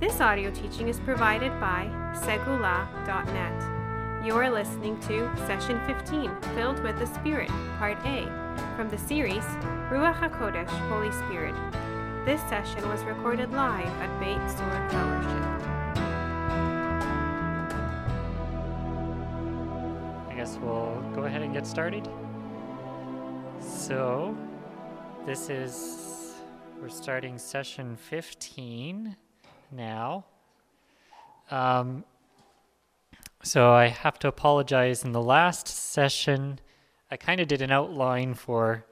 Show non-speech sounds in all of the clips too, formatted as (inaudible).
This audio teaching is provided by segullah.net. You are listening to Session 15, Filled with the Spirit, Part A, from the series Ruach HaKodesh, Holy Spirit. This session was recorded live at Beit Sword Fellowship. I guess we'll go ahead and get started. So, this is, we're starting session 15 now. Um, so, I have to apologize. In the last session, I kind of did an outline for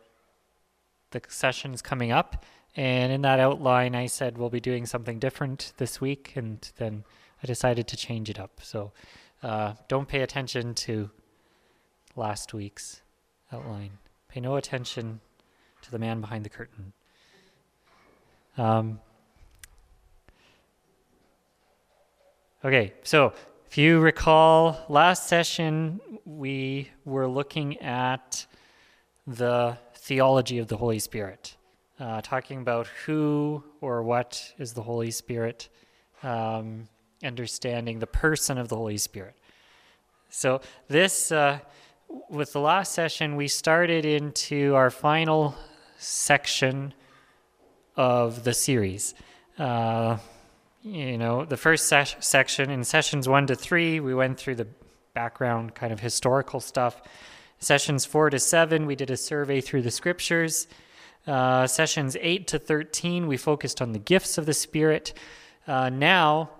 the sessions coming up. And in that outline, I said we'll be doing something different this week. And then I decided to change it up. So, uh, don't pay attention to last week's outline. Pay no attention to the man behind the curtain. Um, okay, so if you recall, last session we were looking at the theology of the Holy Spirit, uh, talking about who or what is the Holy Spirit, um, understanding the person of the Holy Spirit. So this. Uh, with the last session, we started into our final section of the series. Uh, you know, the first ses- section in sessions one to three, we went through the background kind of historical stuff. Sessions four to seven, we did a survey through the scriptures. Uh, sessions eight to 13, we focused on the gifts of the Spirit. Uh, now,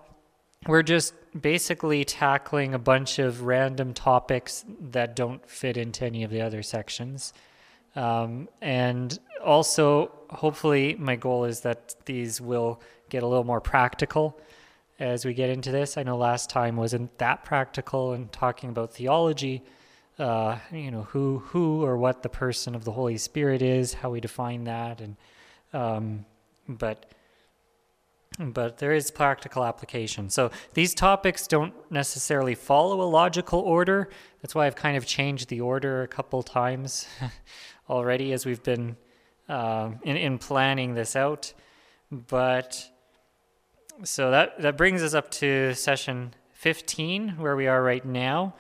we're just basically tackling a bunch of random topics that don't fit into any of the other sections. Um, and also, hopefully, my goal is that these will get a little more practical as we get into this. I know last time wasn't that practical in talking about theology, uh, you know, who, who or what the person of the Holy Spirit is, how we define that, and um, but but there is practical application. So these topics don't necessarily follow a logical order. That's why I've kind of changed the order a couple times (laughs) already as we've been uh, in, in planning this out. But so that, that brings us up to session 15, where we are right now.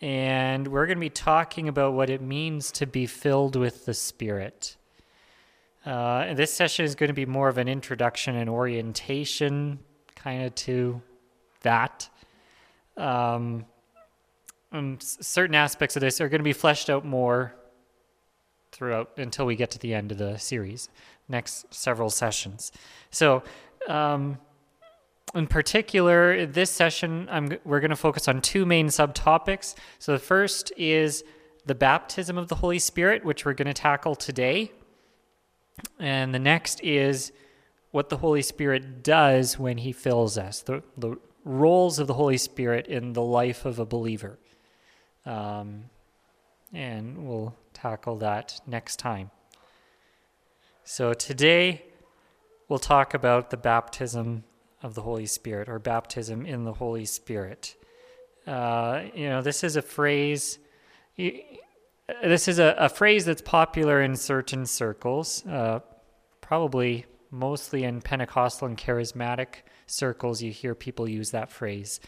And we're going to be talking about what it means to be filled with the Spirit. Uh, this session is going to be more of an introduction and orientation kind of to that. Um, um, certain aspects of this are going to be fleshed out more throughout until we get to the end of the series, next several sessions. So, um, in particular, this session, I'm, we're going to focus on two main subtopics. So, the first is the baptism of the Holy Spirit, which we're going to tackle today. And the next is what the Holy Spirit does when He fills us, the, the roles of the Holy Spirit in the life of a believer. Um, and we'll tackle that next time. So today, we'll talk about the baptism of the Holy Spirit or baptism in the Holy Spirit. Uh, you know, this is a phrase this is a, a, phrase that's popular in certain circles, uh, probably mostly in Pentecostal and charismatic circles. You hear people use that phrase,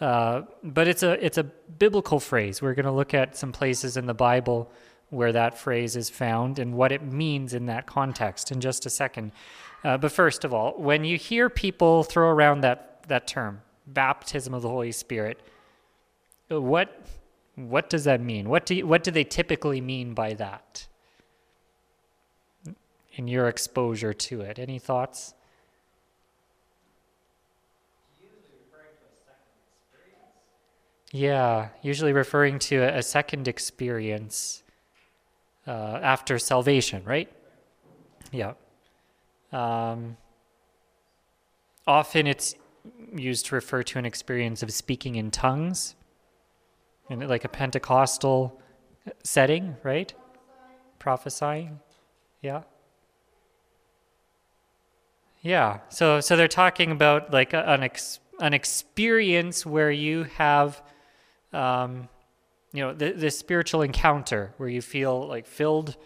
uh, but it's a it's a biblical phrase. We're going to look at some places in the Bible where that phrase is found and what it means in that context in just a second. Uh, but first of all, when you hear people throw around that that term, baptism of the Holy Spirit, what what does that mean? What do you, what do they typically mean by that? In your exposure to it, any thoughts? Yeah, usually referring to a, a second experience uh, after salvation, right? Yeah. Um, often it's used to refer to an experience of speaking in tongues in like a Pentecostal setting, right? Prophesying. Yeah. Yeah. So so they're talking about like an ex, an experience where you have um, you know, the, this spiritual encounter where you feel like filled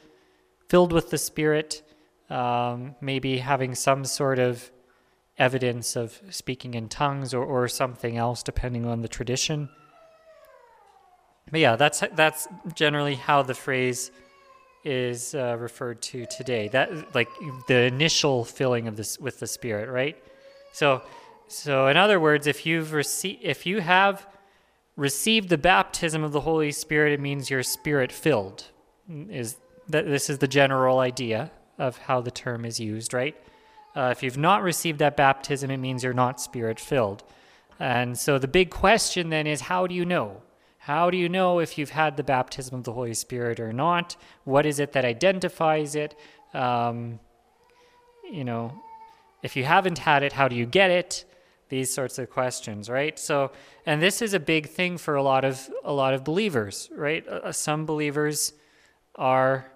filled with the spirit, um, maybe having some sort of evidence of speaking in tongues or, or something else, depending on the tradition. But yeah, that's that's generally how the phrase is uh, referred to today. That like the initial filling of this with the Spirit, right? So, so in other words, if you've received, if you have received the baptism of the Holy Spirit, it means you're Spirit filled. Is that this is the general idea of how the term is used, right? Uh, if you've not received that baptism, it means you're not Spirit filled. And so the big question then is, how do you know? How do you know if you've had the baptism of the Holy Spirit or not? What is it that identifies it? Um, you know, if you haven't had it, how do you get it? These sorts of questions, right? So, and this is a big thing for a lot of a lot of believers, right? Uh, some believers are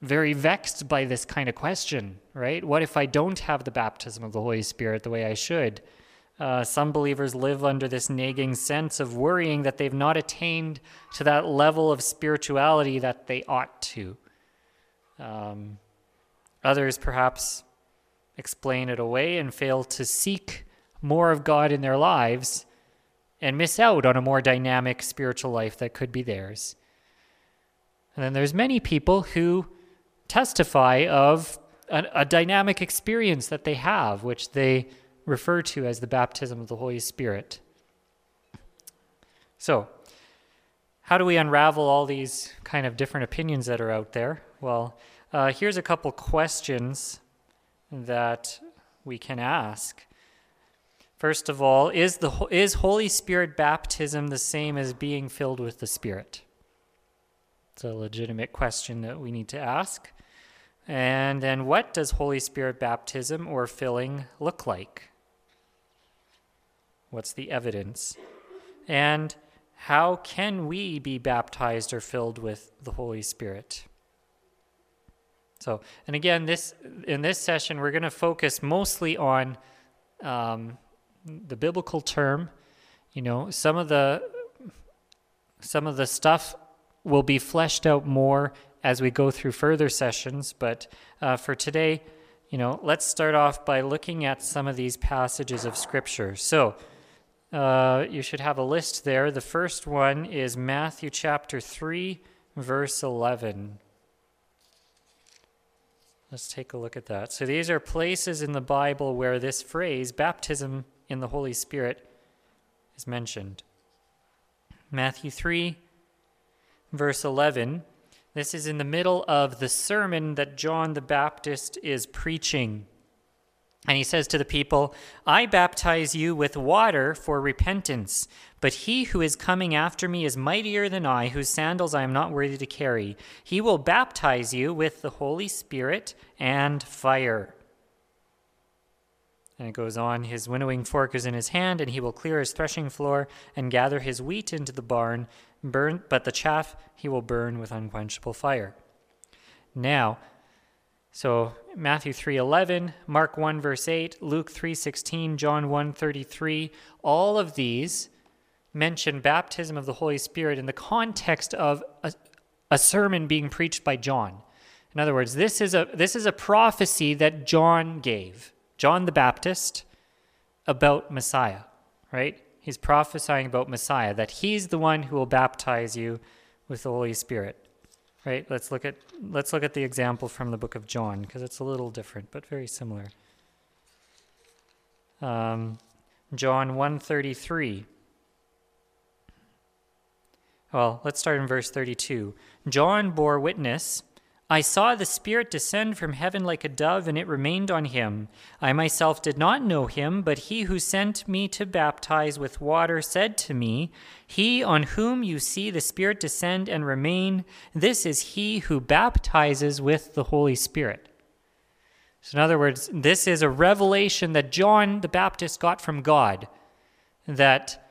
very vexed by this kind of question, right? What if I don't have the baptism of the Holy Spirit the way I should? Uh, some believers live under this nagging sense of worrying that they've not attained to that level of spirituality that they ought to. Um, others perhaps explain it away and fail to seek more of God in their lives and miss out on a more dynamic spiritual life that could be theirs. And then there's many people who testify of a, a dynamic experience that they have, which they refer to as the baptism of the Holy Spirit. So, how do we unravel all these kind of different opinions that are out there? Well, uh, here's a couple questions that we can ask. First of all, is the is Holy Spirit baptism the same as being filled with the Spirit? It's a legitimate question that we need to ask. And then, what does Holy Spirit baptism or filling look like? What's the evidence? And how can we be baptized or filled with the Holy Spirit? So, and again, this in this session, we're going to focus mostly on um, the biblical term. You know, some of the some of the stuff will be fleshed out more as we go through further sessions. But uh, for today, you know, let's start off by looking at some of these passages of Scripture. So, uh, you should have a list there. The first one is Matthew chapter 3, verse 11. Let's take a look at that. So these are places in the Bible where this phrase, baptism in the Holy Spirit, is mentioned. Matthew 3, verse 11. This is in the middle of the sermon that John the Baptist is preaching. And he says to the people, I baptize you with water for repentance, but he who is coming after me is mightier than I, whose sandals I am not worthy to carry. He will baptize you with the Holy Spirit and fire. And it goes on His winnowing fork is in his hand, and he will clear his threshing floor and gather his wheat into the barn, burn, but the chaff he will burn with unquenchable fire. Now, so Matthew 3:11, Mark 1 verse 8, Luke 3:16, John 1:33, all of these mention baptism of the Holy Spirit in the context of a, a sermon being preached by John. In other words, this is a this is a prophecy that John gave, John the Baptist about Messiah, right? He's prophesying about Messiah that he's the one who will baptize you with the Holy Spirit. Right? Let's look at let's look at the example from the book of John because it's a little different but very similar. Um, John 133. Well, let's start in verse 32. John bore witness I saw the Spirit descend from heaven like a dove, and it remained on him. I myself did not know him, but he who sent me to baptize with water said to me, He on whom you see the Spirit descend and remain, this is he who baptizes with the Holy Spirit. So, in other words, this is a revelation that John the Baptist got from God that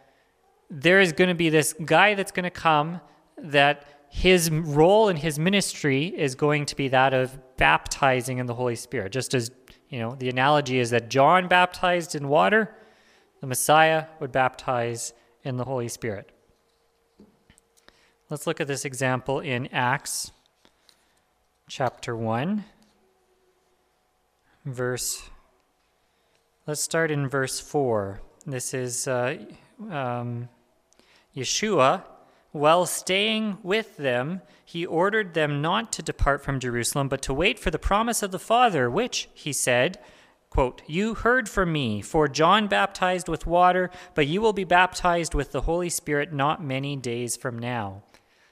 there is going to be this guy that's going to come that his role in his ministry is going to be that of baptizing in the Holy Spirit. Just as, you know, the analogy is that John baptized in water, the Messiah would baptize in the Holy Spirit. Let's look at this example in Acts chapter 1, verse Let's start in verse 4. This is uh, um, Yeshua. While staying with them, he ordered them not to depart from Jerusalem, but to wait for the promise of the Father, which, he said, quote, You heard from me, for John baptized with water, but you will be baptized with the Holy Spirit not many days from now.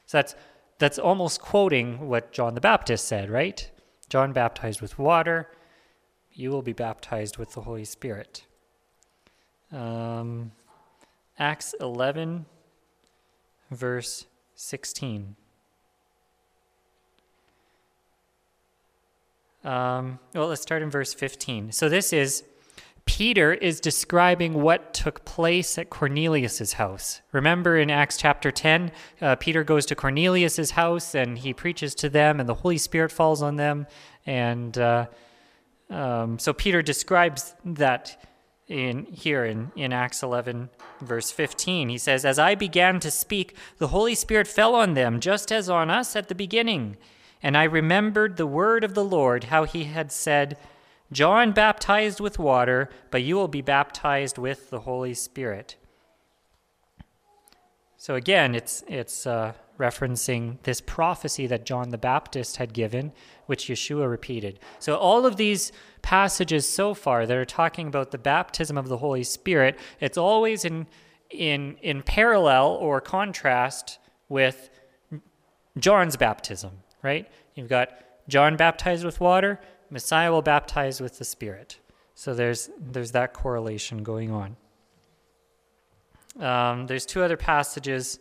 So that's, that's almost quoting what John the Baptist said, right? John baptized with water, you will be baptized with the Holy Spirit. Um, Acts 11, verse 16. Um, well, let's start in verse 15. So this is Peter is describing what took place at Cornelius's house. Remember in Acts chapter 10, uh, Peter goes to Cornelius's house and he preaches to them, and the Holy Spirit falls on them. And uh, um, so Peter describes that in here in, in Acts 11, verse 15. He says, As I began to speak, the Holy Spirit fell on them, just as on us at the beginning. And I remembered the word of the Lord, how he had said, John baptized with water, but you will be baptized with the Holy Spirit. So again, it's, it's uh, referencing this prophecy that John the Baptist had given, which Yeshua repeated. So all of these passages so far that are talking about the baptism of the Holy Spirit, it's always in, in, in parallel or contrast with John's baptism, right? You've got John baptized with water, Messiah will baptize with the Spirit. So there's, there's that correlation going on. Um, there's two other passages.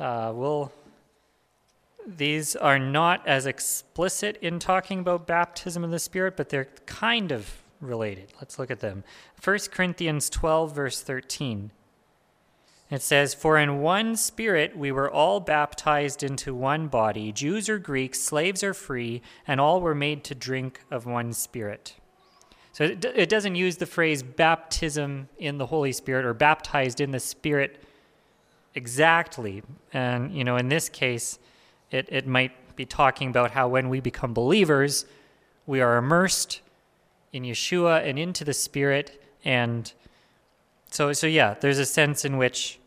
Uh, we'll, these are not as explicit in talking about baptism of the Spirit, but they're kind of related. Let's look at them. 1 Corinthians 12, verse 13. It says, For in one spirit we were all baptized into one body, Jews or Greeks, slaves or free, and all were made to drink of one spirit. So it, it doesn't use the phrase baptism in the Holy Spirit or baptized in the Spirit exactly. And, you know, in this case, it, it might be talking about how when we become believers, we are immersed in Yeshua and into the Spirit. And so, so yeah, there's a sense in which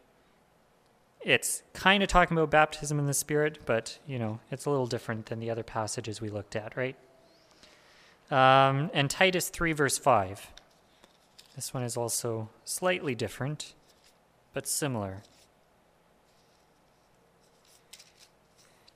it's kind of talking about baptism in the Spirit, but, you know, it's a little different than the other passages we looked at, right? Um, and Titus 3, verse 5. This one is also slightly different, but similar.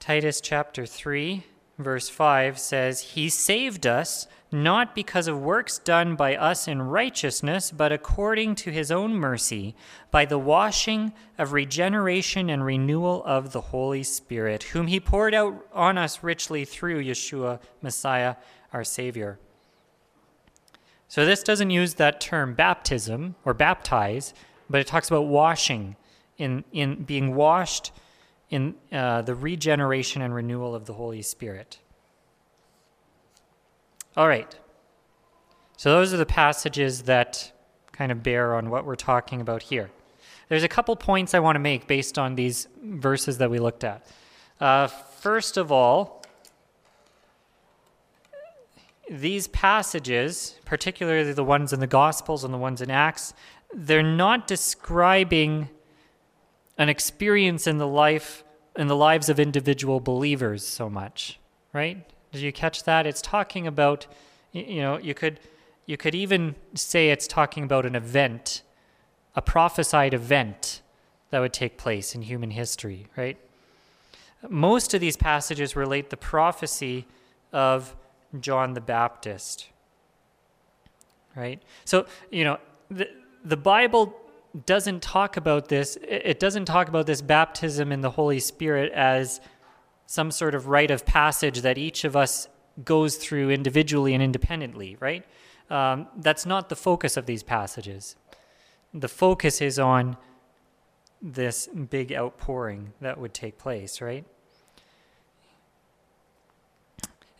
Titus chapter 3, verse 5 says, He saved us not because of works done by us in righteousness, but according to his own mercy, by the washing of regeneration and renewal of the Holy Spirit, whom he poured out on us richly through Yeshua, Messiah, our Savior. So this doesn't use that term baptism or baptize, but it talks about washing, in, in being washed in uh, the regeneration and renewal of the Holy Spirit. All right. So those are the passages that kind of bear on what we're talking about here. There's a couple points I want to make based on these verses that we looked at. Uh, first of all, these passages, particularly the ones in the Gospels and the ones in Acts, they're not describing an experience in the life in the lives of individual believers so much, right? Did you catch that? It's talking about, you know, you could you could even say it's talking about an event, a prophesied event that would take place in human history, right? Most of these passages relate the prophecy of John the Baptist. Right? So, you know, the, the Bible doesn't talk about this, it doesn't talk about this baptism in the Holy Spirit as some sort of rite of passage that each of us goes through individually and independently, right? Um, that's not the focus of these passages. The focus is on this big outpouring that would take place, right?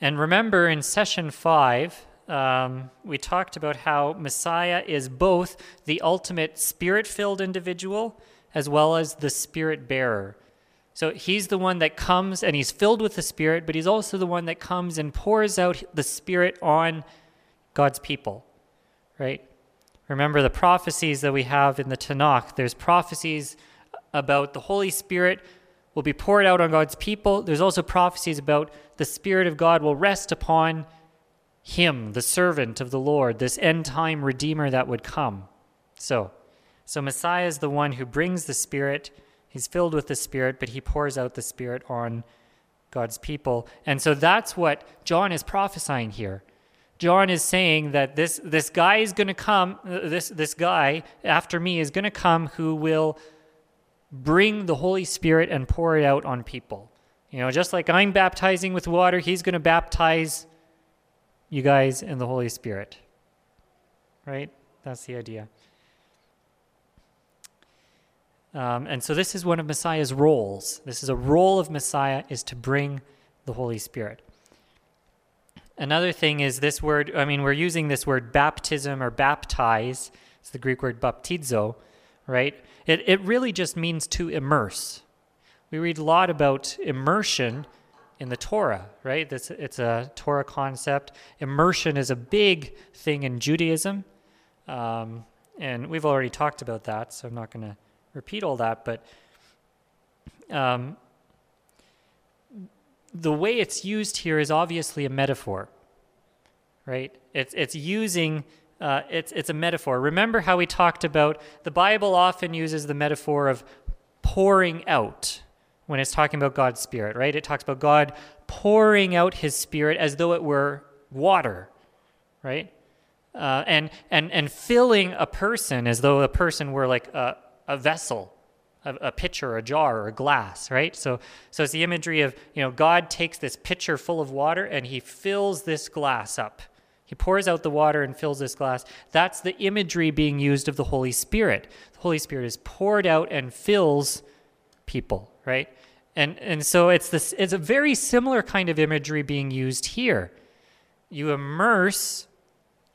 And remember in session five, um, we talked about how Messiah is both the ultimate spirit filled individual as well as the spirit bearer. So he's the one that comes and he's filled with the Spirit, but he's also the one that comes and pours out the Spirit on God's people, right? Remember the prophecies that we have in the Tanakh. There's prophecies about the Holy Spirit will be poured out on God's people. There's also prophecies about the Spirit of God will rest upon him, the servant of the Lord, this end time Redeemer that would come. So, so Messiah is the one who brings the Spirit. He's filled with the Spirit, but he pours out the Spirit on God's people. And so that's what John is prophesying here. John is saying that this, this guy is going to come, uh, this, this guy after me is going to come who will bring the Holy Spirit and pour it out on people. You know, just like I'm baptizing with water, he's going to baptize you guys in the Holy Spirit. Right? That's the idea. Um, and so this is one of Messiah's roles. This is a role of Messiah is to bring the Holy Spirit. Another thing is this word, I mean, we're using this word baptism or baptize. It's the Greek word baptizo, right? It, it really just means to immerse. We read a lot about immersion in the Torah, right? It's, it's a Torah concept. Immersion is a big thing in Judaism. Um, and we've already talked about that, so I'm not going to repeat all that. But um, the way it's used here is obviously a metaphor, right? It's, it's using, uh, it's, it's a metaphor. Remember how we talked about the Bible often uses the metaphor of pouring out when it's talking about God's Spirit, right? It talks about God pouring out His Spirit as though it were water, right? Uh, and, and, and filling a person as though a person were like a, a vessel, a, a pitcher, a jar, or a glass, right? So, so it's the imagery of, you know, God takes this pitcher full of water and he fills this glass up. He pours out the water and fills this glass. That's the imagery being used of the Holy Spirit. The Holy Spirit is poured out and fills people, right? And, and so it's, this, it's a very similar kind of imagery being used here. You immerse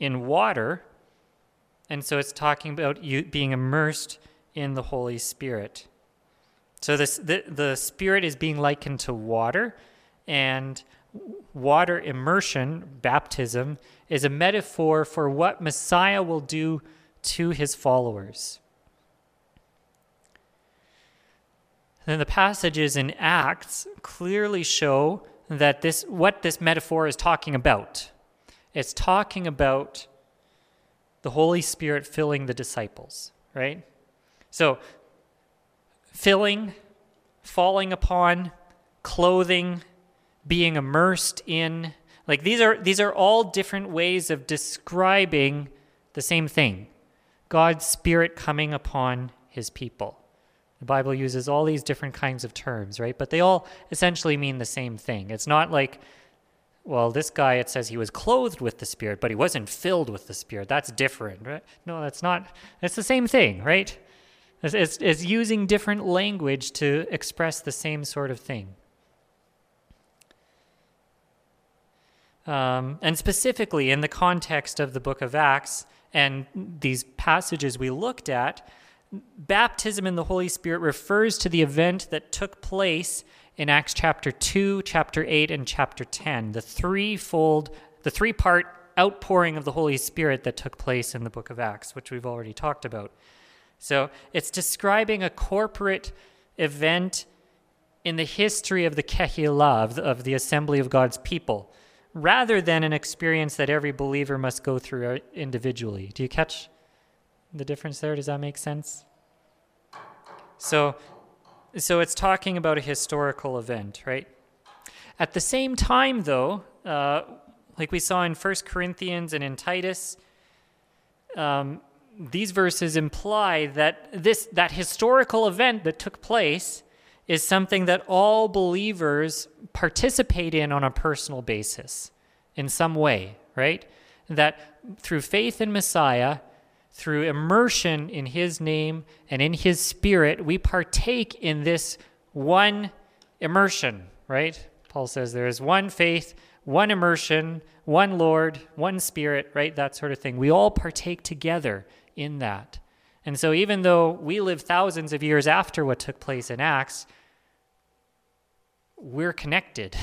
in water, and so it's talking about you being immersed in the Holy Spirit. So this, the, the Spirit is being likened to water, and water immersion, baptism, is a metaphor for what Messiah will do to his followers. Then the passages in Acts clearly show that this what this metaphor is talking about. It's talking about the Holy Spirit filling the disciples, right? So, filling, falling upon, clothing, being immersed in, like these are these are all different ways of describing the same thing. God's spirit coming upon his people. The Bible uses all these different kinds of terms, right? But they all essentially mean the same thing. It's not like well, this guy, it says he was clothed with the Spirit, but he wasn't filled with the Spirit. That's different, right? No, that's not. It's the same thing, right? It's, it's, it's using different language to express the same sort of thing. Um, and specifically in the context of the book of Acts and these passages we looked at, baptism in the Holy Spirit refers to the event that took place in Acts chapter 2, chapter 8, and chapter 10, the threefold, the three part outpouring of the Holy Spirit that took place in the book of Acts, which we've already talked about. So it's describing a corporate event in the history of the Kehillah, of the, of the assembly of God's people, rather than an experience that every believer must go through individually. Do you catch the difference there? Does that make sense? So, so it's talking about a historical event, right? At the same time, though, uh, like we saw in First Corinthians and in Titus, um, these verses imply that this that historical event that took place is something that all believers participate in on a personal basis in some way, right? That through faith in Messiah, through immersion in his name and in his spirit, we partake in this one immersion, right? Paul says there is one faith, one immersion, one Lord, one spirit, right? That sort of thing. We all partake together in that. And so, even though we live thousands of years after what took place in Acts, we're connected.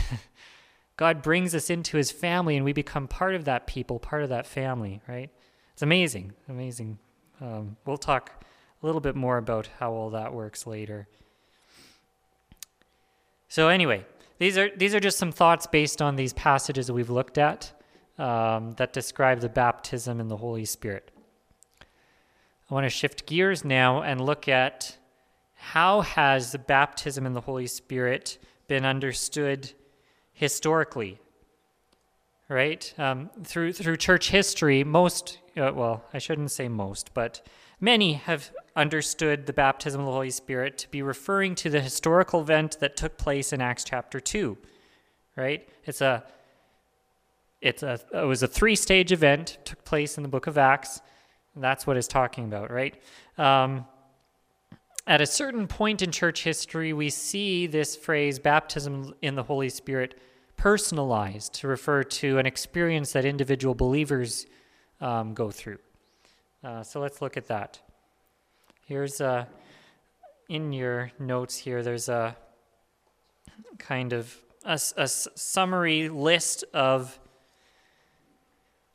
(laughs) God brings us into his family and we become part of that people, part of that family, right? It's amazing, amazing Um, we'll talk a little bit more about how all that works later. So anyway, these are these are just some thoughts based on these passages that we've looked at um, that describe the baptism in the Holy Spirit. I want to shift gears now and look at how has the baptism in the Holy Spirit been understood historically. Right um, through through church history, most uh, well, I shouldn't say most, but many have understood the baptism of the Holy Spirit to be referring to the historical event that took place in Acts chapter 2. Right? It's a it's a it was a three-stage event took place in the book of Acts. that's what it's talking about, right? Um, at a certain point in church history, we see this phrase baptism in the Holy Spirit personalized to refer to an experience that individual believers um, go through. Uh, so let's look at that. Here's a, in your notes here, there's a kind of a, a summary list of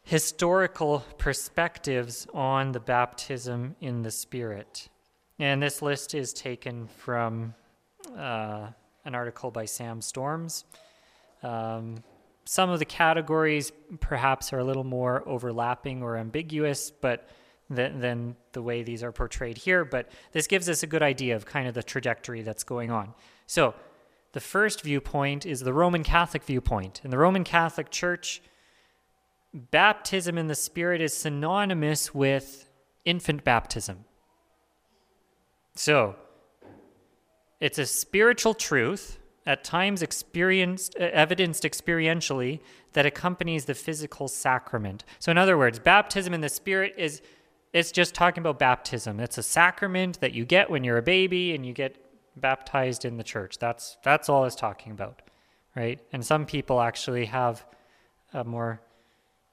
historical perspectives on the baptism in the Spirit. And this list is taken from uh, an article by Sam Storms. Um, some of the categories perhaps are a little more overlapping or ambiguous, but than, than the way these are portrayed here, but this gives us a good idea of kind of the trajectory that's going on. So, the first viewpoint is the Roman Catholic viewpoint. In the Roman Catholic Church, baptism in the Spirit is synonymous with infant baptism. So, it's a spiritual truth, at times experienced, evidenced experientially, that accompanies the physical sacrament. So, in other words, baptism in the Spirit is it's just talking about baptism. It's a sacrament that you get when you're a baby and you get baptized in the church. That's that's all it's talking about, right? And some people actually have a more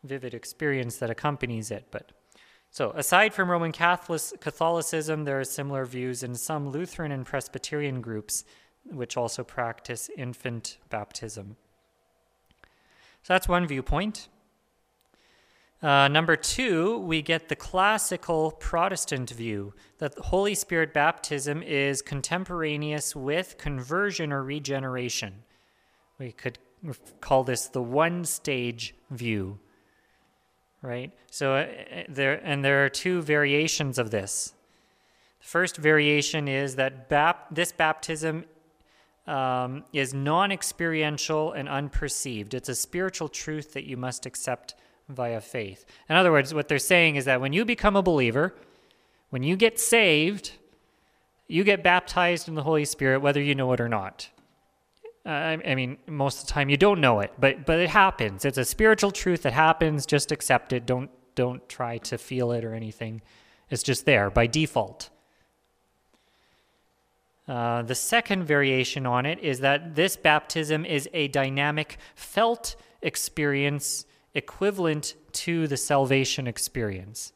vivid experience that accompanies it. But so aside from Roman Catholic, Catholicism, there are similar views in some Lutheran and Presbyterian groups, which also practice infant baptism. So that's one viewpoint. Uh, number two, we get the classical Protestant view that Holy Spirit baptism is contemporaneous with conversion or regeneration. We could call this the one stage view. Right? So uh, there and there are two variations of this. The first variation is that bap- this baptism um, is non experiential and unperceived. It's a spiritual truth that you must accept via faith. In other words, what they're saying is that when you become a believer, when you get saved, you get baptized in the Holy Spirit, whether you know it or not. Uh, I, mean, most of the time you don't know it, but but it happens. It's a spiritual truth that happens. Just accept it. Don't don't try to feel it or anything. It's just there by default. Uh, the second variation on it is that this baptism is a dynamic, felt experience equivalent to the salvation experience.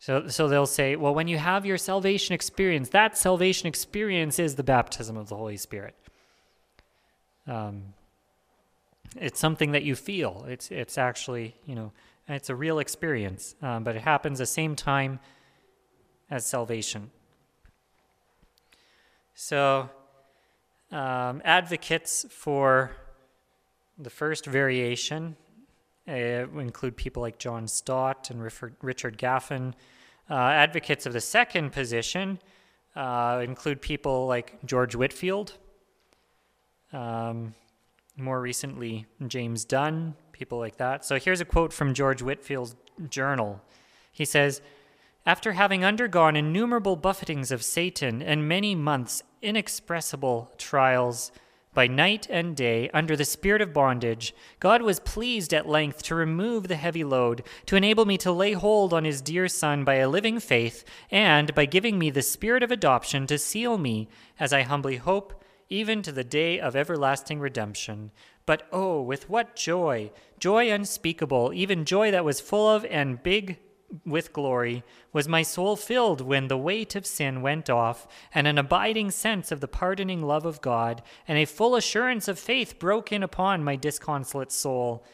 So, so they'll say, well, when you have your salvation experience, that salvation experience is the baptism of the Holy Spirit. Um, it's something that you feel. It's it's actually you know it's a real experience, um, but it happens the same time as salvation. So, um, advocates for the first variation uh, include people like John Stott and Richard Gaffin. Uh, advocates of the second position uh, include people like George Whitefield, um, more recently, James Dunn, people like that. So here's a quote from George Whitefield's journal. He says, After having undergone innumerable buffetings of Satan and many months' inexpressible trials, by night and day, under the spirit of bondage, God was pleased at length to remove the heavy load, to enable me to lay hold on his dear Son by a living faith, and by giving me the spirit of adoption to seal me, as I humbly hope, even to the day of everlasting redemption. But oh, with what joy! Joy unspeakable, even joy that was full of and big with glory was my soul filled when the weight of sin went off, and an abiding sense of the pardoning love of God, and a full assurance of faith broke in upon my disconsolate soul.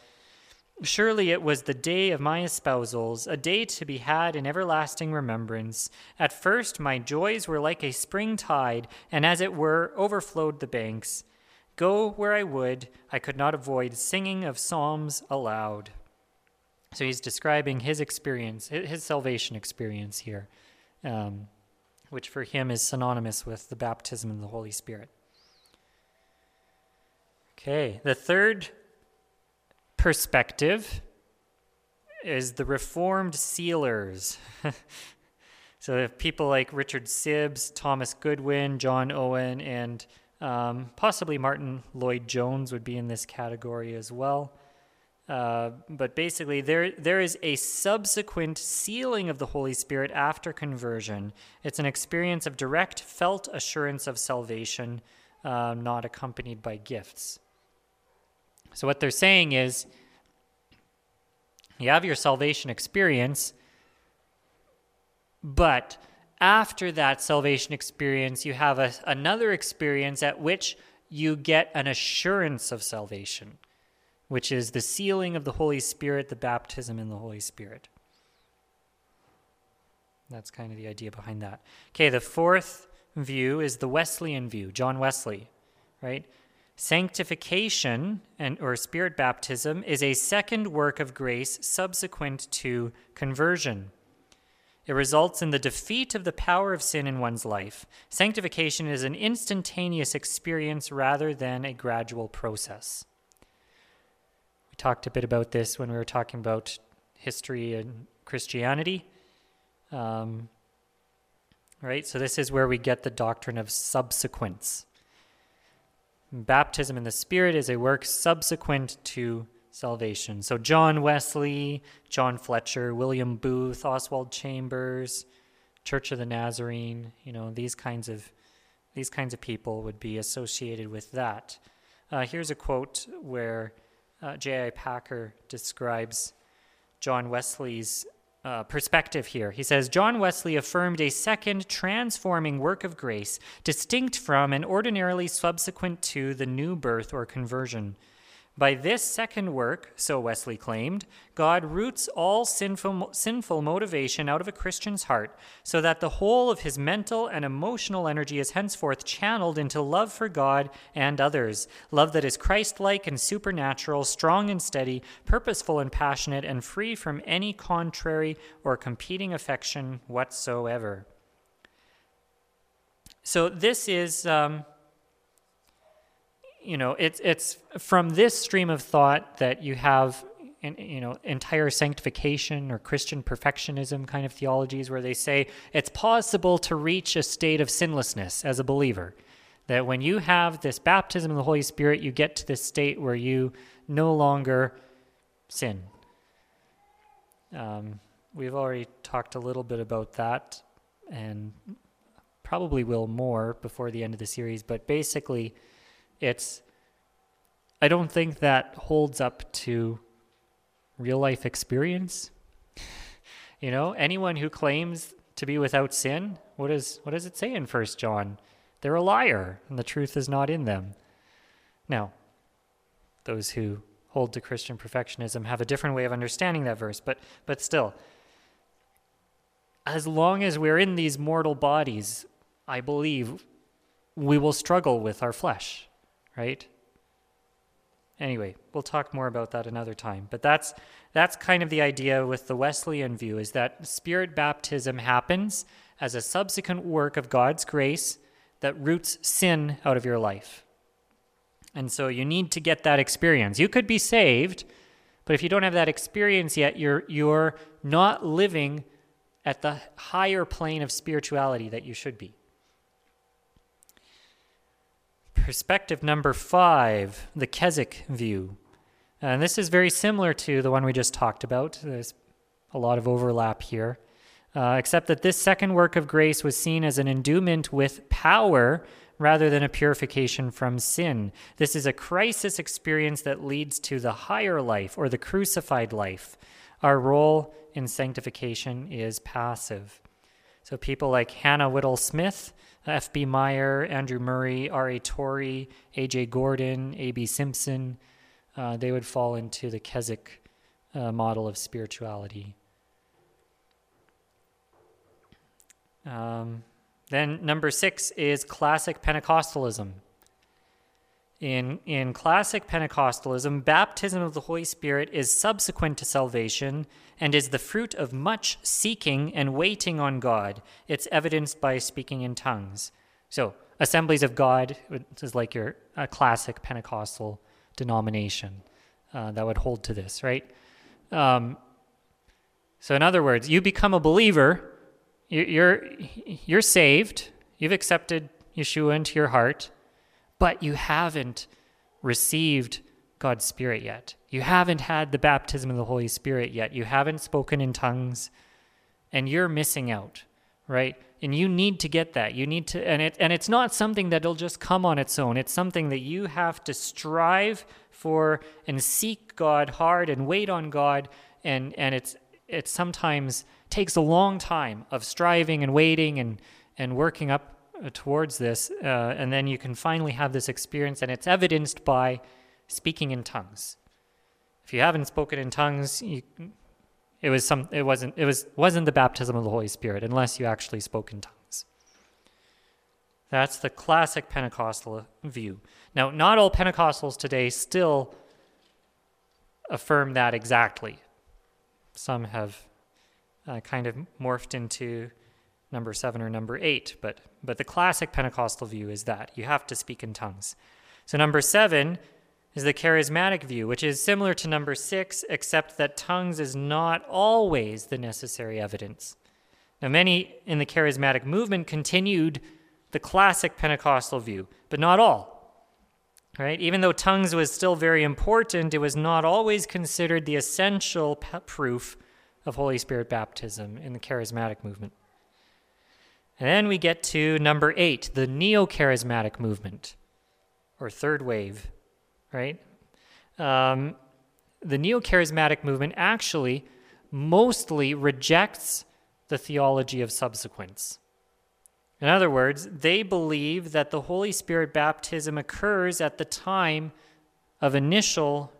Surely it was the day of my espousals, a day to be had in everlasting remembrance. At first my joys were like a spring tide, and as it were, overflowed the banks. Go where I would, I could not avoid singing of psalms aloud. So he's describing his experience, his salvation experience here, um, which for him is synonymous with the baptism of the Holy Spirit. Okay, the third perspective is the Reformed sealers. (laughs) so people like Richard Sibbes, Thomas Goodwin, John Owen, and um, possibly Martyn Lloyd-Jones would be in this category as well. Uh, but basically, there there is a subsequent sealing of the Holy Spirit after conversion. It's an experience of direct, felt assurance of salvation, uh, not accompanied by gifts. So what they're saying is, you have your salvation experience, but after that salvation experience, you have a, another experience at which you get an assurance of salvation which is the sealing of the Holy Spirit, the baptism in the Holy Spirit. That's kind of the idea behind that. Okay, the fourth view is the Wesleyan view, John Wesley, right? Sanctification and or spirit baptism is a second work of grace subsequent to conversion. It results in the defeat of the power of sin in one's life. Sanctification is an instantaneous experience rather than a gradual process. We talked a bit about this when we were talking about history and Christianity. Um, right? So, this is where we get the doctrine of subsequence. Baptism in the Spirit is a work subsequent to salvation. So, John Wesley, John Fletcher, William Booth, Oswald Chambers, Church of the Nazarene, you know, these kinds of these kinds of people would be associated with that. Uh, here's a quote where uh, J.I. Packer describes John Wesley's uh, perspective here. He says John Wesley affirmed a second transforming work of grace, distinct from and ordinarily subsequent to the new birth or conversion. By this second work, so Wesley claimed, God roots all sinful, sinful motivation out of a Christian's heart so that the whole of his mental and emotional energy is henceforth channeled into love for God and others, love that is Christ like and supernatural, strong and steady, purposeful and passionate, and free from any contrary or competing affection whatsoever. So, this is. Um, you know, it's it's from this stream of thought that you have, in, you know, entire sanctification or Christian perfectionism kind of theologies where they say it's possible to reach a state of sinlessness as a believer. That when you have this baptism of the Holy Spirit, you get to this state where you no longer sin. Um, we've already talked a little bit about that, and probably will more before the end of the series. But basically it's I don't think that holds up to real life experience. you know, anyone who claims to be without sin, what is what does it say in First John? They're a liar, and the truth is not in them. Now, those who hold to Christian perfectionism have a different way of understanding that verse, but but still, as long as we're in these mortal bodies, I believe we will struggle with our flesh right? Anyway, we'll talk more about that another time. But that's that's kind of the idea with the Wesleyan view is that spirit baptism happens as a subsequent work of God's grace that roots sin out of your life. And so you need to get that experience. You could be saved, but if you don't have that experience yet, you're you're not living at the higher plane of spirituality that you should be. Perspective number five, the Keswick view. And this is very similar to the one we just talked about. There's a lot of overlap here, uh, except that this second work of grace was seen as an endowment with power rather than a purification from sin. This is a crisis experience that leads to the higher life or the crucified life. Our role in sanctification is passive. So people like Hannah Whitall Smith F.B. Meyer, Andrew Murray, R.A. Torrey, A.J. Gordon, A.B. Simpson, uh, they would fall into the Keswick uh, model of spirituality. Um, then number six is classic Pentecostalism. In, in classic Pentecostalism, baptism of the Holy Spirit is subsequent to salvation and is the fruit of much seeking and waiting on God. It's evidenced by speaking in tongues. So, Assemblies of God is like your classic Pentecostal denomination uh, that would hold to this, right? Um, so, in other words, you become a believer, you're, you're saved, you've accepted Yeshua into your heart, but you haven't received God's Spirit yet. You haven't had the baptism of the Holy Spirit yet. You haven't spoken in tongues, and you're missing out, right? And you need to get that. You need to, and it, and it's not something that'll just come on its own. It's something that you have to strive for and seek God hard and wait on God, and and it's it sometimes takes a long time of striving and waiting and and working up towards this, uh, and then you can finally have this experience, and it's evidenced by speaking in tongues. If you haven't spoken in tongues, you, it was some. It wasn't. It was wasn't the baptism of the Holy Spirit unless you actually spoke in tongues. That's the classic Pentecostal view. Now, not all Pentecostals today still affirm that exactly. Some have uh, kind of morphed into number seven or number eight, but but the classic Pentecostal view is that you have to speak in tongues. So number seven is the charismatic view, which is similar to number six, except that tongues is not always the necessary evidence. Now, many in the charismatic movement continued the classic Pentecostal view, but not all. Right? Even though tongues was still very important, it was not always considered the essential proof of Holy Spirit baptism in the charismatic movement. And then we get to number eight, the neo charismatic movement, or third wave right? Um, the neo charismatic movement actually mostly rejects the theology of subsequence. In other words, they believe that the Holy Spirit baptism occurs at the time of initial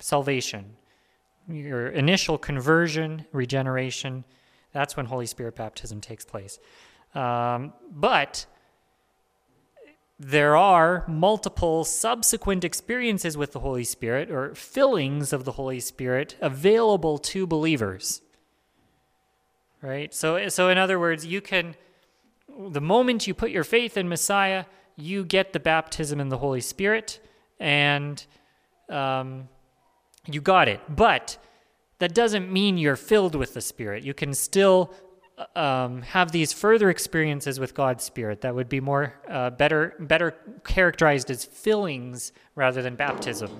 salvation, your initial conversion, regeneration. That's when Holy Spirit baptism takes place. Um, but there are multiple subsequent experiences with the Holy Spirit or fillings of the Holy Spirit available to believers. Right? So so in other words, you can the moment you put your faith in Messiah, you get the baptism in the Holy Spirit and um, you got it. But that doesn't mean you're filled with the Spirit. You can still um, have these further experiences with God's Spirit that would be more uh, better better characterized as fillings rather than baptism.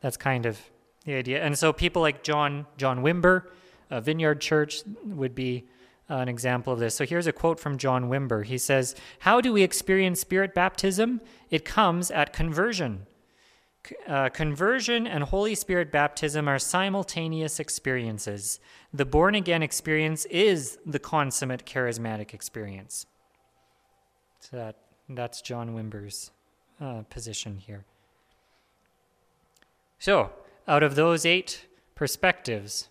That's kind of the idea. And so people like John John Wimber, uh, Vineyard Church would be uh, an example of this. So here's a quote from John Wimber. He says, "How do we experience Spirit baptism? It comes at conversion." Uh, conversion and Holy Spirit baptism are simultaneous experiences. The born again experience is the consummate charismatic experience. So that, that's John Wimber's uh, position here. So, out of those eight perspectives,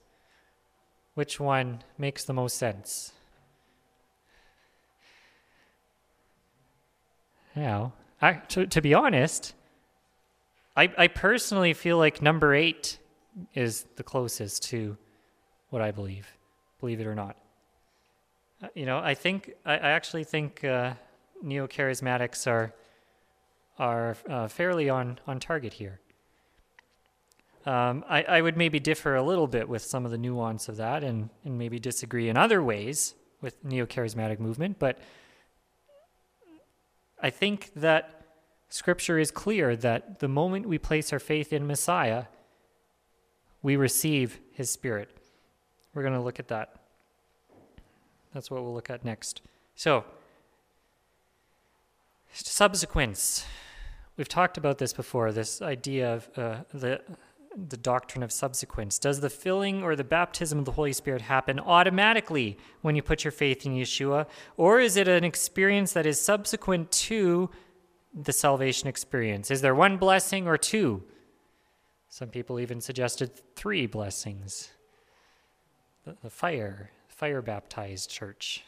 which one makes the most sense? Now, I, to, to be honest, I, I personally feel like number eight is the closest to what I believe, believe it or not. Uh, you know, I think I, I actually think uh, neo charismatics are are uh, fairly on on target here. Um, I, I would maybe differ a little bit with some of the nuance of that, and and maybe disagree in other ways with neo charismatic movement, but I think that Scripture is clear that the moment we place our faith in Messiah, we receive his Spirit. We're going to look at that. That's what we'll look at next. So, subsequence. We've talked about this before this idea of uh, the, the doctrine of subsequence. Does the filling or the baptism of the Holy Spirit happen automatically when you put your faith in Yeshua? Or is it an experience that is subsequent to the salvation experience? Is there one blessing or two? Some people even suggested three blessings the, the fire, fire baptized church.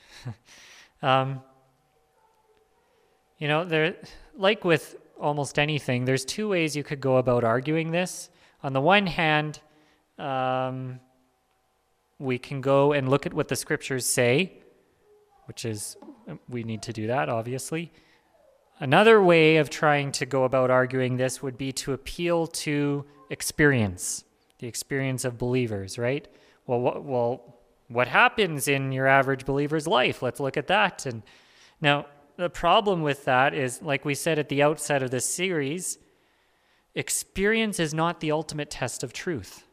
(laughs) um, you know, there, like with almost anything, there's two ways you could go about arguing this. On the one hand, um, we can go and look at what the scriptures say, which is, we need to do that, obviously. Another way of trying to go about arguing this would be to appeal to experience, the experience of believers, right? Well, what, well, what happens in your average believer's life? Let's look at that. And now, the problem with that is, like we said at the outset of this series, experience is not the ultimate test of truth.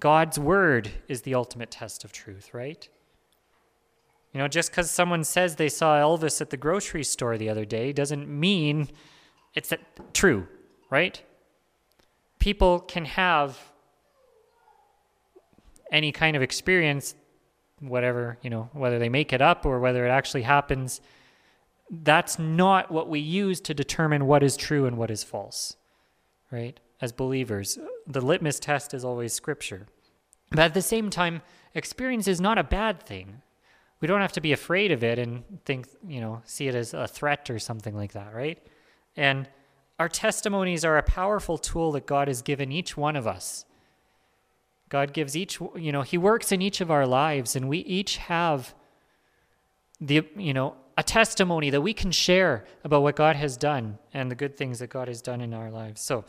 God's word is the ultimate test of truth, right? You know, just because someone says they saw Elvis at the grocery store the other day doesn't mean it's true, right? People can have any kind of experience, whatever, you know, whether they make it up or whether it actually happens. That's not what we use to determine what is true and what is false, right? As believers, the litmus test is always scripture. But at the same time, experience is not a bad thing we don't have to be afraid of it and think, you know, see it as a threat or something like that, right? And our testimonies are a powerful tool that God has given each one of us. God gives each, you know, He works in each of our lives, and we each have the, you know, a testimony that we can share about what God has done and the good things that God has done in our lives. So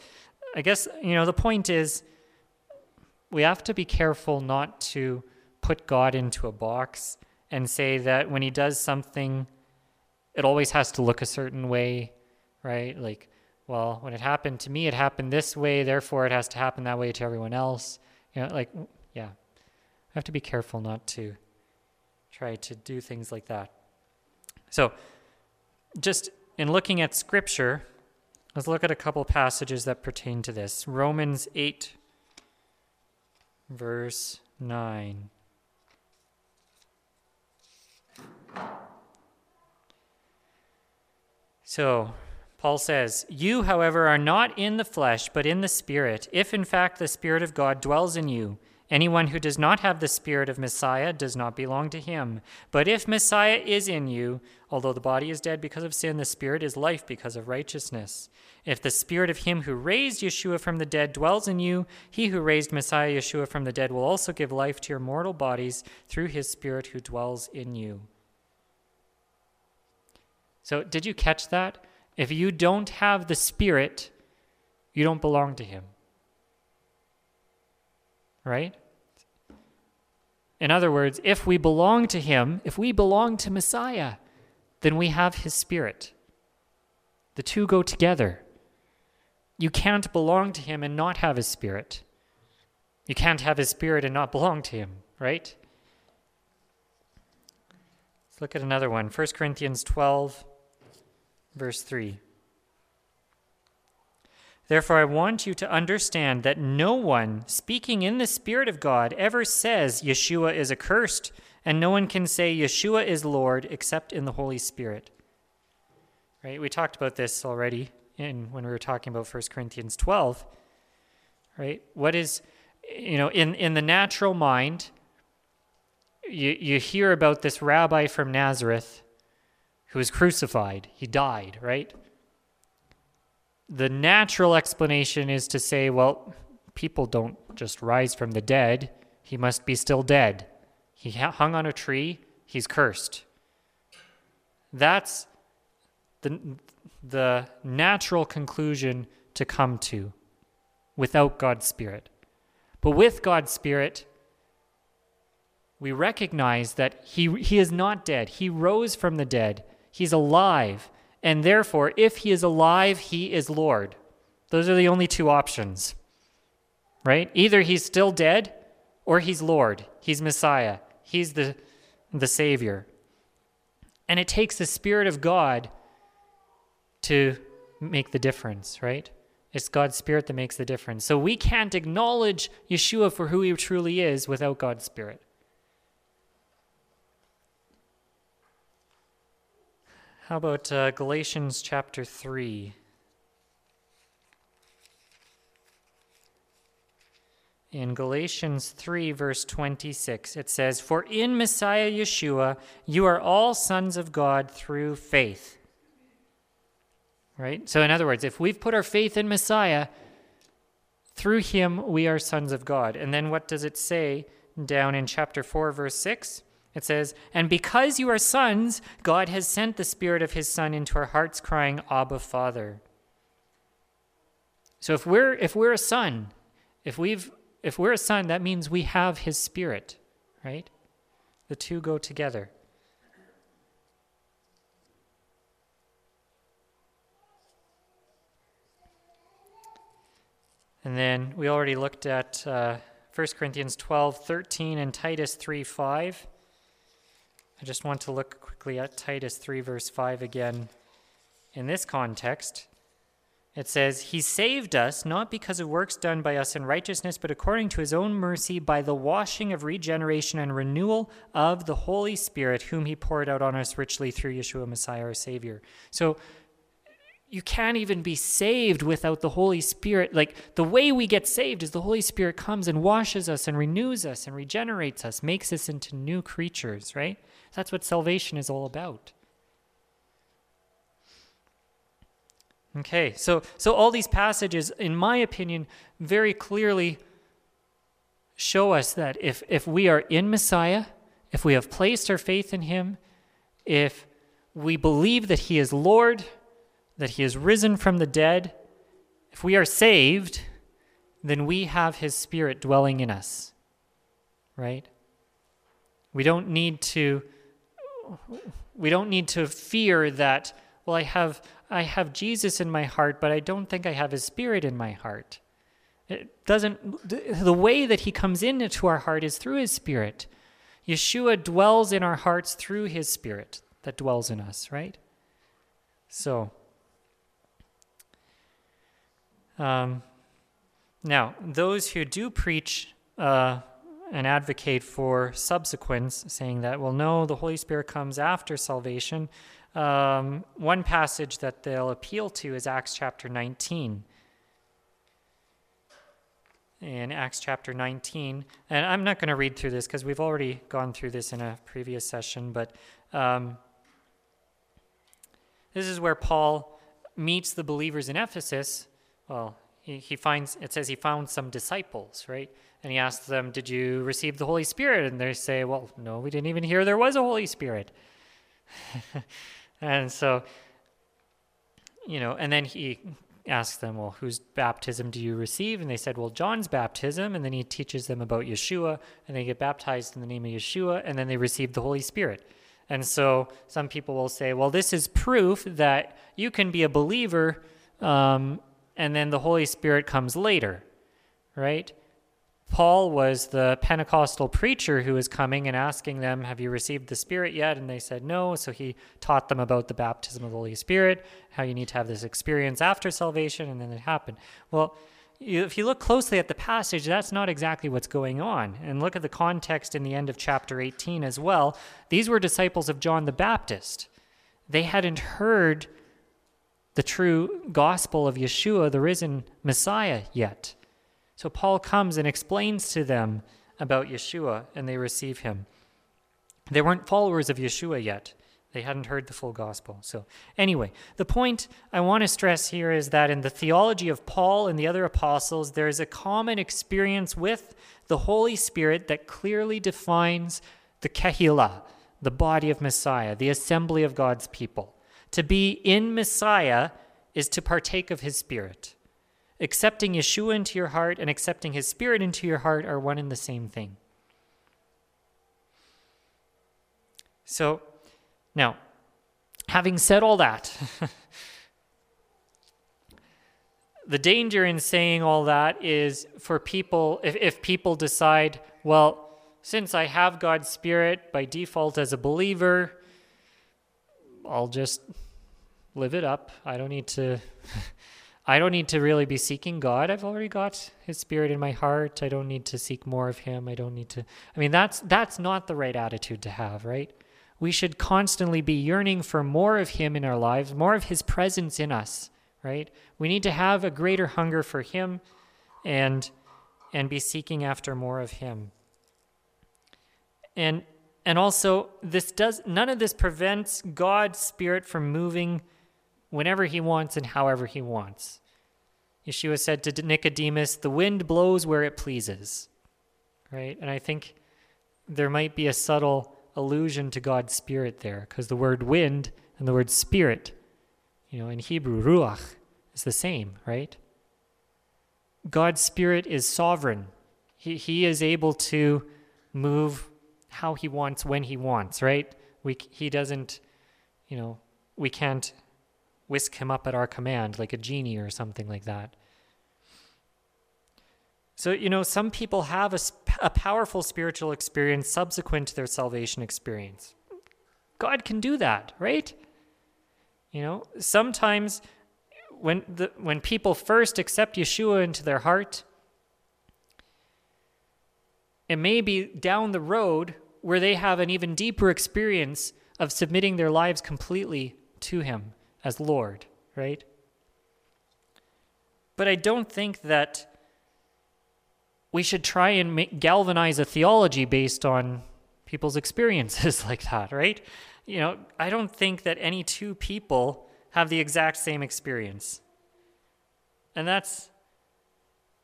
I guess, you know, the point is we have to be careful not to put God into a box and say that when he does something, it always has to look a certain way, right? Like, well, when it happened to me, it happened this way, therefore it has to happen that way to everyone else. You know, like, yeah, I have to be careful not to try to do things like that. So, just in looking at scripture, let's look at a couple passages that pertain to this. Romans 8, verse 9. So, Paul says, You, however, are not in the flesh, but in the Spirit, if in fact the Spirit of God dwells in you. Anyone who does not have the Spirit of Messiah does not belong to him. But if Messiah is in you, although the body is dead because of sin, the Spirit is life because of righteousness. If the Spirit of him who raised Yeshua from the dead dwells in you, he who raised Messiah Yeshua from the dead will also give life to your mortal bodies through his Spirit who dwells in you. So, did you catch that? If you don't have the Spirit, you don't belong to Him. Right? In other words, if we belong to Him, if we belong to Messiah, then we have His Spirit. The two go together. You can't belong to Him and not have His Spirit. You can't have His Spirit and not belong to Him, right? Let's look at another one 1 Corinthians 12, verse 3. Therefore, I want you to understand that no one speaking in the Spirit of God ever says Yeshua is accursed, and no one can say Yeshua is Lord except in the Holy Spirit. Right? We talked about this already in when we were talking about 1 Corinthians 12. Right? What is you know, in, in the natural mind, you, you hear about this rabbi from Nazareth who was crucified. He died, right? The natural explanation is to say, well, people don't just rise from the dead. He must be still dead. He hung on a tree. He's cursed. That's the, the natural conclusion to come to without God's Spirit. But with God's Spirit, we recognize that he, he is not dead. He rose from the dead. He's alive. And therefore, if he is alive, he is Lord. Those are the only two options, right? Either he's still dead or he's Lord. He's Messiah. He's the, the Savior. And it takes the Spirit of God to make the difference, right? It's God's Spirit that makes the difference. So we can't acknowledge Yeshua for who he truly is without God's Spirit. How about uh, Galatians chapter 3? in Galatians 3, verse 26. It says, For in Messiah Yeshua you are all sons of God through faith. Right? So, in other words, if we've put our faith in Messiah, through him we are sons of God. And then what does it say down in chapter 4, verse 6? It says, And because you are sons, God has sent the Spirit of His Son into our hearts, crying, Abba, Father. So if we're if we're a son, if we've if we're a son, that means we have his spirit, right? The two go together. And then we already looked at uh, 1 Corinthians 12, 13, and Titus 3, 5. I just want to look quickly at Titus 3, verse 5 again in this context. It says, He saved us not because of works done by us in righteousness, but according to His own mercy by the washing of regeneration and renewal of the Holy Spirit, whom He poured out on us richly through Yeshua Messiah, our Savior. So you can't even be saved without the Holy Spirit. Like the way we get saved is the Holy Spirit comes and washes us and renews us and regenerates us, makes us into new creatures, right? That's what salvation is all about. Okay, so so all these passages, in my opinion, very clearly show us that if if we are in Messiah, if we have placed our faith in Him, if we believe that He is Lord, that He is risen from the dead, if we are saved, then we have His Spirit dwelling in us. Right? We don't need to we don't need to fear that well I have I have Jesus in my heart, but I don't think I have his spirit in my heart. It doesn't, the way that he comes into our heart is through his spirit. Yeshua dwells in our hearts through his spirit that dwells in us, right? So, um, now, those who do preach uh, and advocate for subsequence, saying that, well, no, the Holy Spirit comes after salvation, um, one passage that they'll appeal to is Acts chapter 19. In Acts chapter 19, and I'm not going to read through this because we've already gone through this in a previous session, but um, this is where Paul meets the believers in Ephesus. Well, he, finds, it says he found some disciples, right? And he asks them, Did you receive the Holy Spirit? And they say, Well, no, we didn't even hear there was a Holy Spirit. (laughs) And so, you know, and then he asks them, well, whose baptism do you receive? And they said, well, John's baptism. And then he teaches them about Yeshua, and they get baptized in the name of Yeshua, and then they receive the Holy Spirit. And so some people will say, well, this is proof that you can be a believer, um, and then the Holy Spirit comes later, right? Paul was the Pentecostal preacher who was coming and asking them, Have you received the Spirit yet? And they said no. So he taught them about the baptism of the Holy Spirit, how you need to have this experience after salvation, and then it happened. Well, if you look closely at the passage, that's not exactly what's going on. And look at the context in the end of chapter 18 as well. These were disciples of John the Baptist. They hadn't heard the true gospel of Yeshua, the risen Messiah, yet. So Paul comes and explains to them about Yeshua, and they receive him. They weren't followers of Yeshua yet. They hadn't heard the full gospel. So, anyway, the point I want to stress here is that in the theology of Paul and the other apostles, there is a common experience with the Holy Spirit that clearly defines the Kehillah, the body of Messiah, the assembly of God's people. To be in Messiah is to partake of his Spirit. Accepting Yeshua into your heart and accepting his spirit into your heart are one and the same thing. So, now, having said all that, (laughs) the danger in saying all that is for people, if, if people decide, well, since I have God's Spirit by default as a believer, I'll just live it up. I don't need to (laughs) I don't need to really be seeking God. I've already got his spirit in my heart. I don't need to seek more of him. I don't need to I mean that's that's not the right attitude to have, right? We should constantly be yearning for more of him in our lives, more of his presence in us, right? We need to have a greater hunger for him and and be seeking after more of him. And and also this does none of this prevents God's spirit from moving whenever he wants and however he wants. Yeshua said to Nicodemus, "The wind blows where it pleases." Right? And I think there might be a subtle allusion to God's spirit there because the word wind and the word spirit, you know, in Hebrew ruach is the same, right? God's Spirit is sovereign. He, he is able to move how He wants when He wants, right? We, he doesn't, you know, we can't whisk Him up at our command like a genie or something like that. So, you know, some people have a, a powerful spiritual experience subsequent to their salvation experience. God can do that, right? You know, sometimes when, the, when people first accept Yeshua into their heart, it may be down the road where they have an even deeper experience of submitting their lives completely to Him as Lord, right? But I don't think that we should try and make, galvanize a theology based on people's (laughs) experiences like that, right? You know, I don't think that any two people have the exact same experience. And that's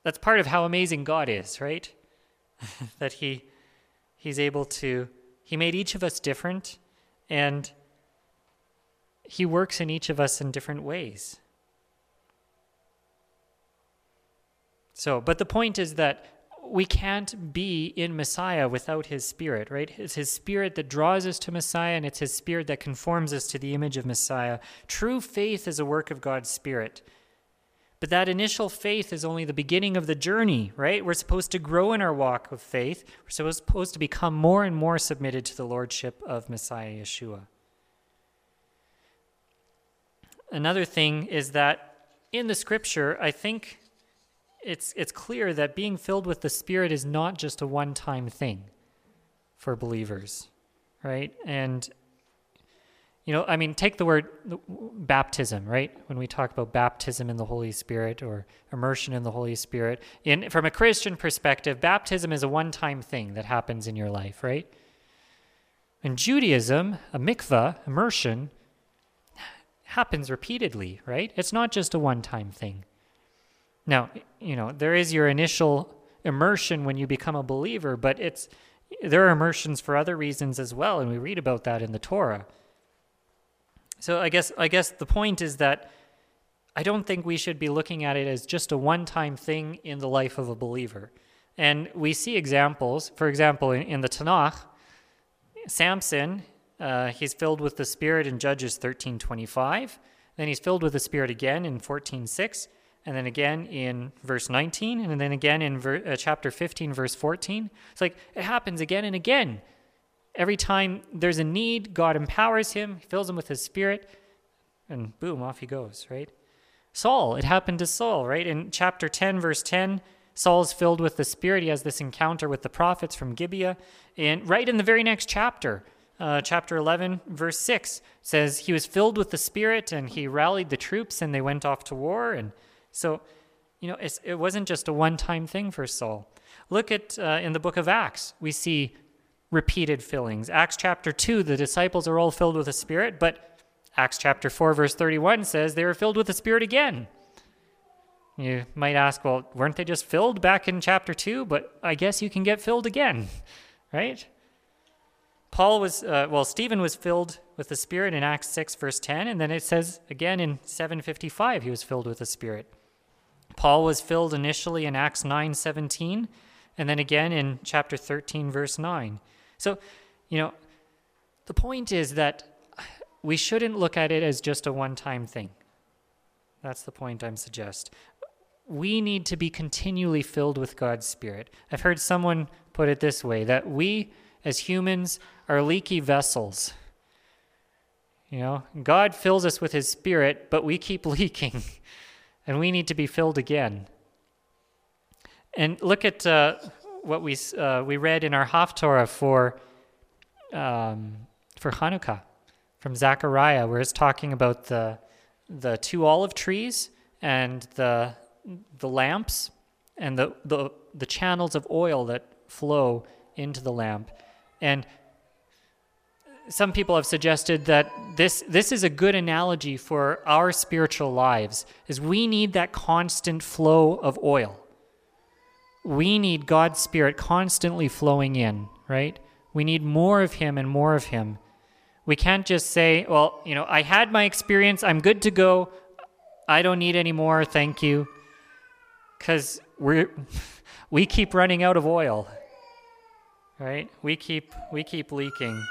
that's part of how amazing God is, right? (laughs) that he he's able to he made each of us different and he works in each of us in different ways. So, but the point is that we can't be in Messiah without his spirit, right? It's his spirit that draws us to Messiah, and it's his spirit that conforms us to the image of Messiah. True faith is a work of God's spirit. But that initial faith is only the beginning of the journey, right? We're supposed to grow in our walk of faith. We're supposed to become more and more submitted to the lordship of Messiah Yeshua. Another thing is that in the scripture, I think it's it's clear that being filled with the Spirit is not just a one-time thing for believers, right? And you know, I mean, take the word baptism, right? When we talk about baptism in the Holy Spirit or immersion in the Holy Spirit, in from a Christian perspective, baptism is a one-time thing that happens in your life, right? In Judaism, a mikvah, immersion, happens repeatedly, right? It's not just a one-time thing. Now, you know, there is your initial immersion when you become a believer, but it's there are immersions for other reasons as well, and we read about that in the Torah. So I guess I guess the point is that I don't think we should be looking at it as just a one-time thing in the life of a believer. And we see examples, for example, in, in the Tanakh, Samson, uh, he's filled with the Spirit in Judges 13:25. Then he's filled with the Spirit again in 14:6 and then again in verse 19, and then again in ver- uh, chapter 15, verse 14. It's like it happens again and again. Every time there's a need, God empowers him, fills him with his spirit, and boom, off he goes, right? Saul, it happened to Saul, right? In chapter 10, verse 10, Saul's filled with the Spirit. He has this encounter with the prophets from Gibeah. And right in the very next chapter, uh, chapter 11, verse 6, says he was filled with the Spirit and he rallied the troops and they went off to war. And so, you know, it wasn't just a one time thing for Saul. Look at uh, in the book of Acts, we see repeated fillings. Acts chapter 2, the disciples are all filled with the Spirit, but Acts chapter 4, verse 31 says they were filled with the Spirit again. You might ask, well, weren't they just filled back in chapter 2? But I guess you can get filled again, (laughs) right? Paul was, uh, well, Stephen was filled with the Spirit in Acts 6, verse 10, and then it says again in 755 he was filled with the Spirit. Paul was filled initially in Acts 9:17 and then again in chapter 13 verse 9. So, you know, the point is that (sighs) we shouldn't look at it as just a one-time thing. That's the point I'm suggest. We need to be continually filled with God's spirit. I've heard someone put it this way that we as humans are leaky vessels. You know, God fills us with his spirit, but we keep (laughs) leaking and we need to be filled again. And look at uh, what we, uh, we read in our Haftorah for, um, for Hanukkah from Zechariah, where it's talking about the, the two olive trees and the, the lamps and the, the, the channels of oil that flow into the lamp. And some people have suggested that this this is a good analogy for our spiritual lives is we need that constant flow of oil we need god's spirit constantly flowing in right? We need more of him and more of him. We can't just say well you know i had my experience i'm good to go i don't need any more thank you. Because we're (laughs) we keep running out of oil right? We keep we keep leaking.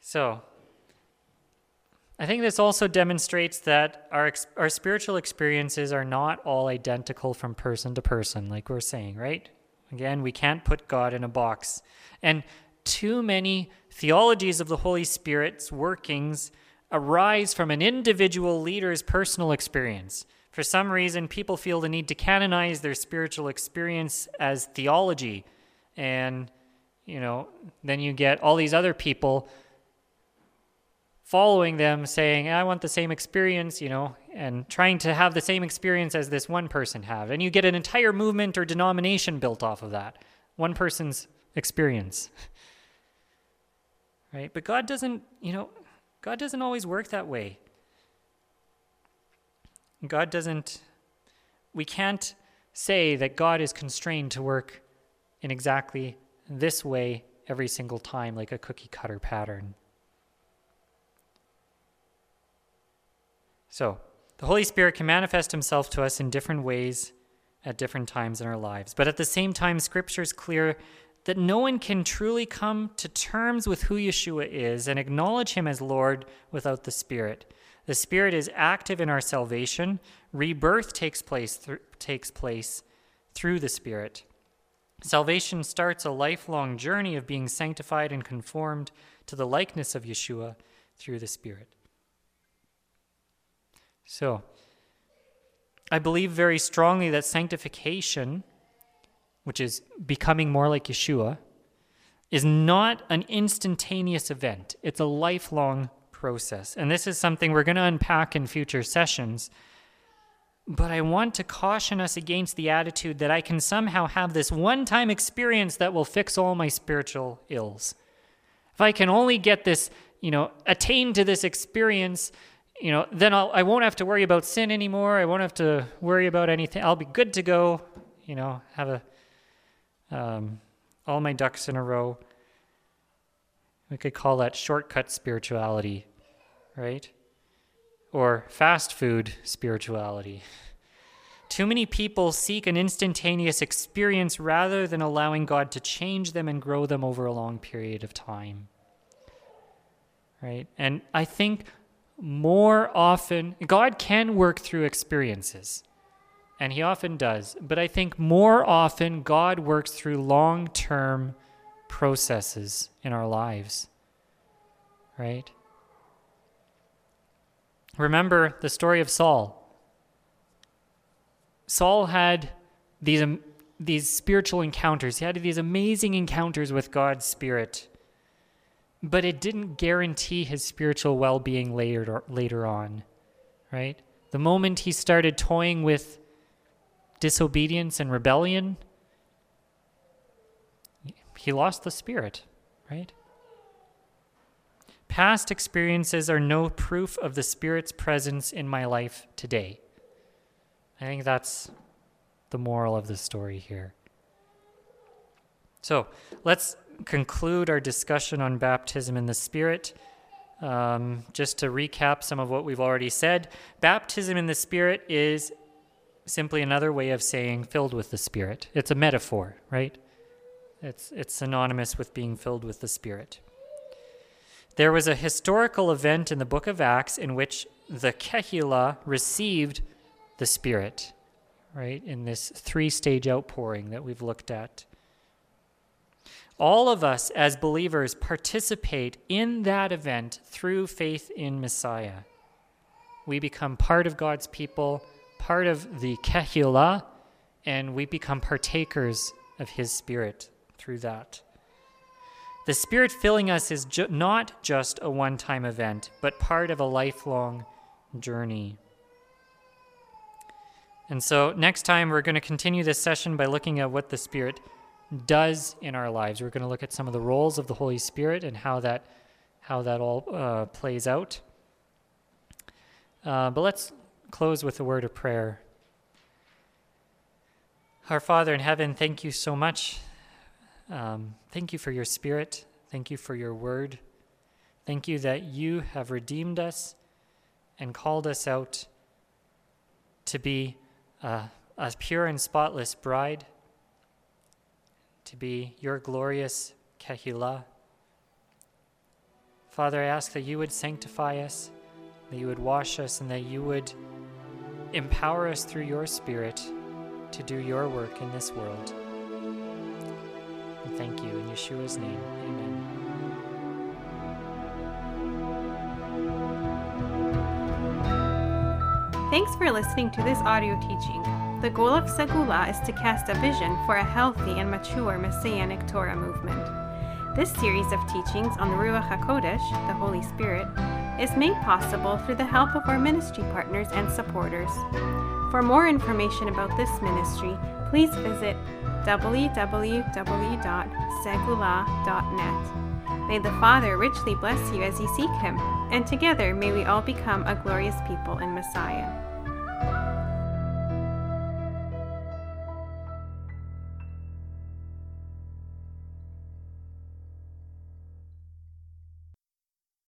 So, I think this also demonstrates that our, our spiritual experiences are not all identical from person to person, like we're saying, right? Again, we can't put God in a box. And too many theologies of the Holy Spirit's workings arise from an individual leader's personal experience. For some reason, people feel the need to canonize their spiritual experience as theology. And, you know, then you get all these other people following them saying i want the same experience you know and trying to have the same experience as this one person have. And you get an entire movement or denomination built off of that. One person's experience. (laughs) Right? But god doesn't you know god doesn't always work that way. God doesn't we can't say that god is constrained to work in exactly this way every single time like a cookie cutter pattern So, the Holy Spirit can manifest himself to us in different ways at different times in our lives. But at the same time, Scripture is clear that no one can truly come to terms with who Yeshua is and acknowledge him as Lord without the Spirit. The Spirit is active in our salvation. Rebirth takes place, th- takes place through the Spirit. Salvation starts a lifelong journey of being sanctified and conformed to the likeness of Yeshua through the Spirit. So, I believe very strongly that sanctification, which is becoming more like Yeshua, is not an instantaneous event. It's a lifelong process. And this is something we're going to unpack in future sessions. But I want to caution us against the attitude that I can somehow have this one time experience that will fix all my spiritual ills. If I can only get this, you know, attain to this experience, you know, then I'll, I won't have to worry about sin anymore. I won't have to worry about anything. I'll be good to go. You know, have a um, all my ducks in a row. We could call that shortcut spirituality, right? Or fast food spirituality. Too many people seek an instantaneous experience rather than allowing God to change them and grow them over a long period of time. Right? And I think more often, God can work through experiences, and He often does, but I think more often God works through long term processes in our lives, right? Remember the story of Saul. Saul had these, um, these spiritual encounters, he had these amazing encounters with God's Spirit but it didn't guarantee his spiritual well being later, later on, right? The moment he started toying with disobedience and rebellion, he lost the spirit, right? Past experiences are no proof of the Spirit's presence in my life today. I think that's the moral of the story here. So let's conclude our discussion on baptism in the Spirit. Um, just to recap some of what we've already said, baptism in the Spirit is simply another way of saying filled with the Spirit. It's a metaphor, right? It's, it's synonymous with being filled with the Spirit. There was a historical event in the book of Acts in which the Kehillah received the Spirit, right, in this three stage outpouring that we've looked at. All of us as believers participate in that event through faith in Messiah. We become part of God's people, part of the Kehillah, and we become partakers of His Spirit through that. The Spirit filling us is ju- not just a one time event, but part of a lifelong journey. And so next time we're going to continue this session by looking at what the Spirit does in our lives. We're going to look at some of the roles of the Holy Spirit and how that how that all uh, plays out. Uh, but let's close with a word of prayer. Our Father in heaven, thank you so much. Um, thank you for your Spirit. Thank you for your word. Thank you that you have redeemed us and called us out to be uh, a pure and spotless bride, to be your glorious Kehillah. Father, I ask that you would sanctify us, that you would wash us, and that you would empower us through your Spirit to do your work in this world. And thank you in Yeshua's name. Amen. Thanks for listening to this audio teaching. The goal of Segullah is to cast a vision for a healthy and mature Messianic Torah movement. This series of teachings on the Ruach HaKodesh, the Holy Spirit, is made possible through the help of our ministry partners and supporters. For more information about this ministry, please visit www.segullah.net. May the Father richly bless you as you seek Him, and together may we all become a glorious people in Messiah.